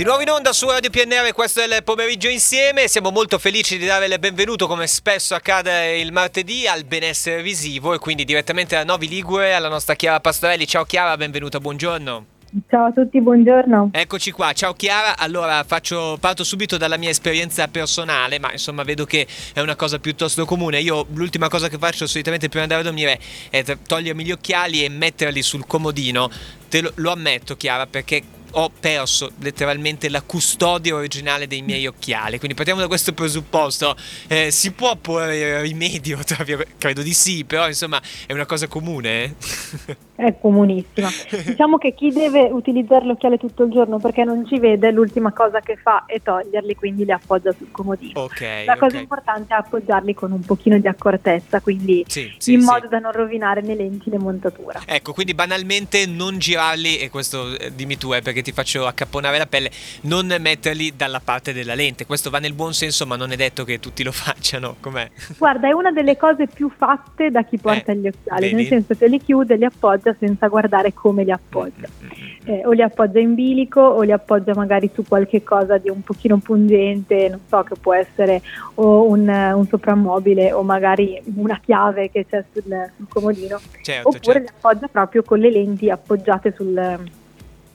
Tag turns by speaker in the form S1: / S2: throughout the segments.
S1: Di nuovo in onda su Radio PNR, questo è il pomeriggio insieme. Siamo molto felici di dare il benvenuto, come spesso accade il martedì, al benessere visivo e quindi direttamente da Novi Ligure alla nostra Chiara Pastorelli. Ciao Chiara, benvenuta, buongiorno.
S2: Ciao a tutti, buongiorno.
S1: Eccoci qua, ciao Chiara. Allora faccio, parto subito dalla mia esperienza personale, ma insomma vedo che è una cosa piuttosto comune. Io l'ultima cosa che faccio solitamente prima di andare a dormire è togliermi gli occhiali e metterli sul comodino. Te lo, lo ammetto Chiara perché ho perso letteralmente la custodia originale dei miei occhiali. Quindi partiamo da questo presupposto. Eh, si può porre rimedio? Credo di sì, però insomma è una cosa comune. Eh?
S2: È comunissima. diciamo che chi deve utilizzare l'occhiale tutto il giorno perché non ci vede, l'ultima cosa che fa è toglierli, quindi li appoggia sul comodino.
S1: Okay,
S2: la cosa
S1: okay.
S2: importante è appoggiarli con un pochino di accortezza, quindi
S1: sì, sì,
S2: in
S1: sì.
S2: modo da non rovinare né lenti né montatura.
S1: Ecco, quindi banalmente non girarli, e questo eh, dimmi tu, eh, perché ti faccio accapponare la pelle, non metterli dalla parte della lente. Questo va nel buon senso, ma non è detto che tutti lo facciano. Com'è?
S2: Guarda, è una delle cose più fatte da chi porta
S1: Eh,
S2: gli occhiali,
S1: vedi?
S2: nel senso che li chiude, li appoggia senza guardare come li appoggia. Eh, o li appoggia in bilico o li appoggia magari su qualche cosa di un pochino pungente, non so, che può essere o un, un soprammobile o magari una chiave che c'è sul, sul comodino,
S1: Certo,
S2: oppure
S1: certo.
S2: li appoggia proprio con le lenti appoggiate sul-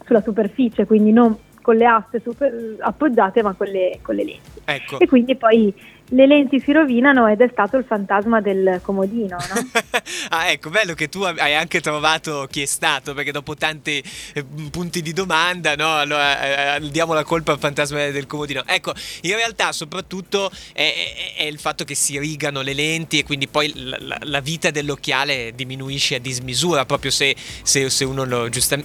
S2: sulla superficie, quindi non con le aste super- appoggiate ma con le, con le lenti.
S1: Ecco.
S2: E quindi poi le lenti si rovinano ed è stato il fantasma del comodino, no?
S1: ah, ecco, bello che tu hai anche trovato chi è stato, perché dopo tanti eh, punti di domanda, no? Allora eh, diamo la colpa al fantasma del comodino. Ecco, in realtà soprattutto è, è- è il fatto che si rigano le lenti e quindi poi la, la- la vita dell'occhiale diminuisce a dismisura, proprio se, se- se uno lo, giusta-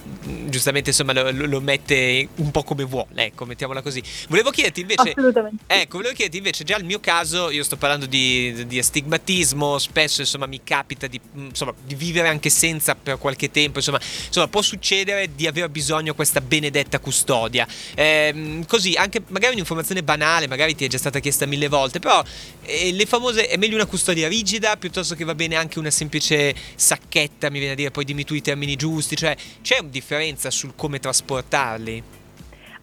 S1: giustamente insomma, lo, lo- lo mette un po' come vuole, ecco, mettiamola così. Volevo chiederti invece...
S2: Assolutamente.
S1: Ecco, volevo chiederti invece, già il mio caso, io sto parlando di, di astigmatismo, spesso insomma mi capita di, mm, insomma, di vivere anche senza per qualche tempo, insomma, insomma può succedere di aver bisogno di questa benedetta custodia. Ehm, così, anche magari un'informazione banale, magari ti è già stata chiesta mille volte, però eh, le famose, è meglio una custodia rigida piuttosto che va bene anche una semplice sacchetta, mi viene a dire, poi dimmi tu i termini giusti, cioè c'è una differenza sul come trasportarli?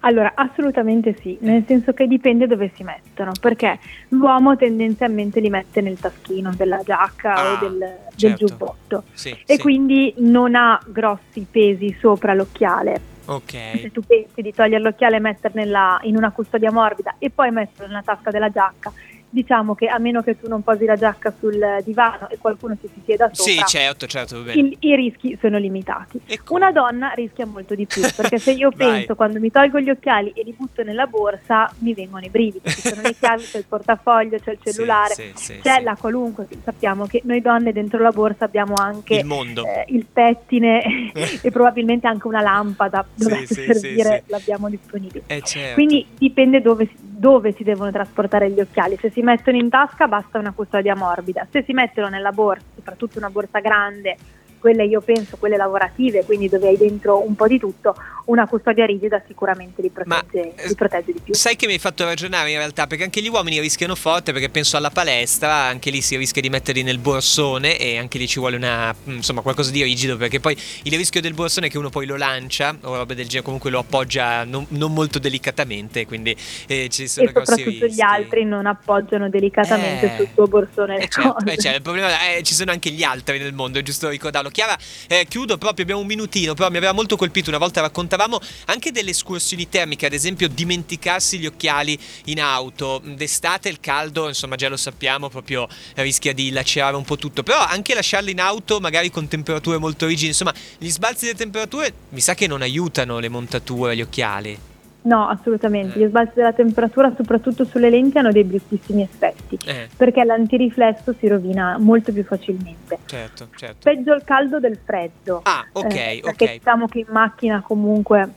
S2: Allora, assolutamente sì, nel senso che dipende dove si mettono, perché l'uomo tendenzialmente li mette nel taschino della giacca
S1: Ah,
S2: o del, del
S1: certo.
S2: giubbotto
S1: Sì,
S2: e
S1: sì.
S2: quindi non ha grossi pesi sopra l'occhiale. Se
S1: Ok.
S2: tu pensi di togliere l'occhiale e metterla in una custodia morbida e poi metterlo nella tasca della giacca, diciamo che a meno che tu non posi la giacca sul divano e qualcuno ti si sieda sopra,
S1: Sì, certo, certo,
S2: il- i rischi sono limitati.
S1: E come?
S2: Una donna rischia molto di più, perché se io penso quando mi tolgo gli occhiali e li butto nella borsa, mi vengono i brividi. Ci sono le chiavi, c'è il portafoglio, c'è il cellulare,
S1: sì, sì,
S2: c'è la qualunque. Sappiamo che noi donne dentro la borsa abbiamo anche
S1: il
S2: eh, il pettine e probabilmente anche una lampada
S1: sì,
S2: servire, l'abbiamo disponibile.
S1: Eh, certo.
S2: Quindi dipende dove, si- dove si devono trasportare gli occhiali. Se si mettono in tasca basta una custodia morbida, se si mettono nella borsa, soprattutto una borsa grande, quelle io penso, quelle lavorative, quindi dove hai dentro un po' di tutto, una custodia rigida sicuramente li
S1: Ma,
S2: protegge,
S1: eh,
S2: li protegge di più.
S1: Sai che mi hai fatto ragionare in realtà, perché anche gli uomini rischiano forte, perché penso alla palestra, anche lì si rischia di metterli nel borsone e anche lì ci vuole una, insomma, qualcosa di rigido, perché poi il rischio del borsone è che uno poi lo lancia o roba del genere, comunque lo appoggia non, non molto delicatamente, quindi eh, ci sono
S2: E soprattutto gli altri non appoggiano delicatamente
S1: Eh,
S2: sul tuo borsone
S1: Eh certo, eh, certo, il problema è ci sono anche gli altri nel mondo, è giusto ricordarlo. Chiara, eh, chiudo proprio, abbiamo un minutino, però mi aveva molto colpito, una volta raccontavamo anche delle escursioni termiche, ad esempio dimenticarsi gli occhiali in auto, d'estate il caldo, insomma già lo sappiamo, proprio rischia di lacerare un po' tutto, però anche lasciarli in auto magari con temperature molto rigide, insomma gli sbalzi delle temperature mi sa che non aiutano le montature, gli occhiali.
S2: No, assolutamente.
S1: Eh.
S2: Gli sbalzi della temperatura, soprattutto sulle lenti, hanno dei bruttissimi effetti,
S1: Eh,
S2: perché l'antiriflesso si rovina molto più facilmente.
S1: certo, certo.
S2: Peggio il caldo del freddo.
S1: Ah, ok,
S2: Eh, perché diciamo che in macchina comunque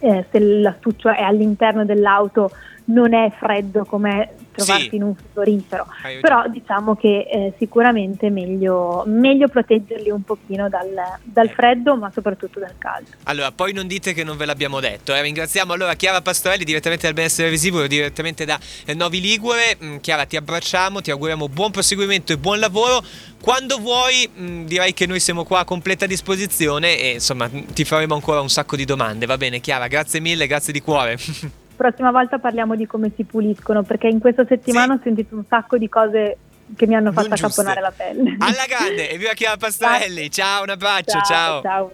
S2: eh, se l'astuccio è all'interno dell'auto non è freddo come trovarsi
S1: Sì.
S2: in un frigorifero, però diciamo che eh, sicuramente è meglio, meglio proteggerli un pochino dal, dal
S1: Eh.
S2: freddo ma soprattutto dal caldo.
S1: Allora, poi non dite che non ve l'abbiamo detto. eh. Ringraziamo allora Chiara Pastorelli direttamente dal Benessere Visivo, direttamente da eh, Novi Ligure. Mm, Chiara, ti abbracciamo, ti auguriamo buon proseguimento e buon lavoro. Quando vuoi, mm, direi che noi siamo qua a completa disposizione e insomma ti faremo ancora un sacco di domande. Va bene, Chiara, grazie mille, grazie di cuore.
S2: Prossima volta parliamo di come si puliscono perché in questa settimana
S1: Sì.
S2: ho sentito un sacco di cose che mi hanno fatto accapponare la pelle.
S1: Alla grande, evviva Chiara Pastorelli. Ciao, un abbraccio, ciao.
S2: ciao.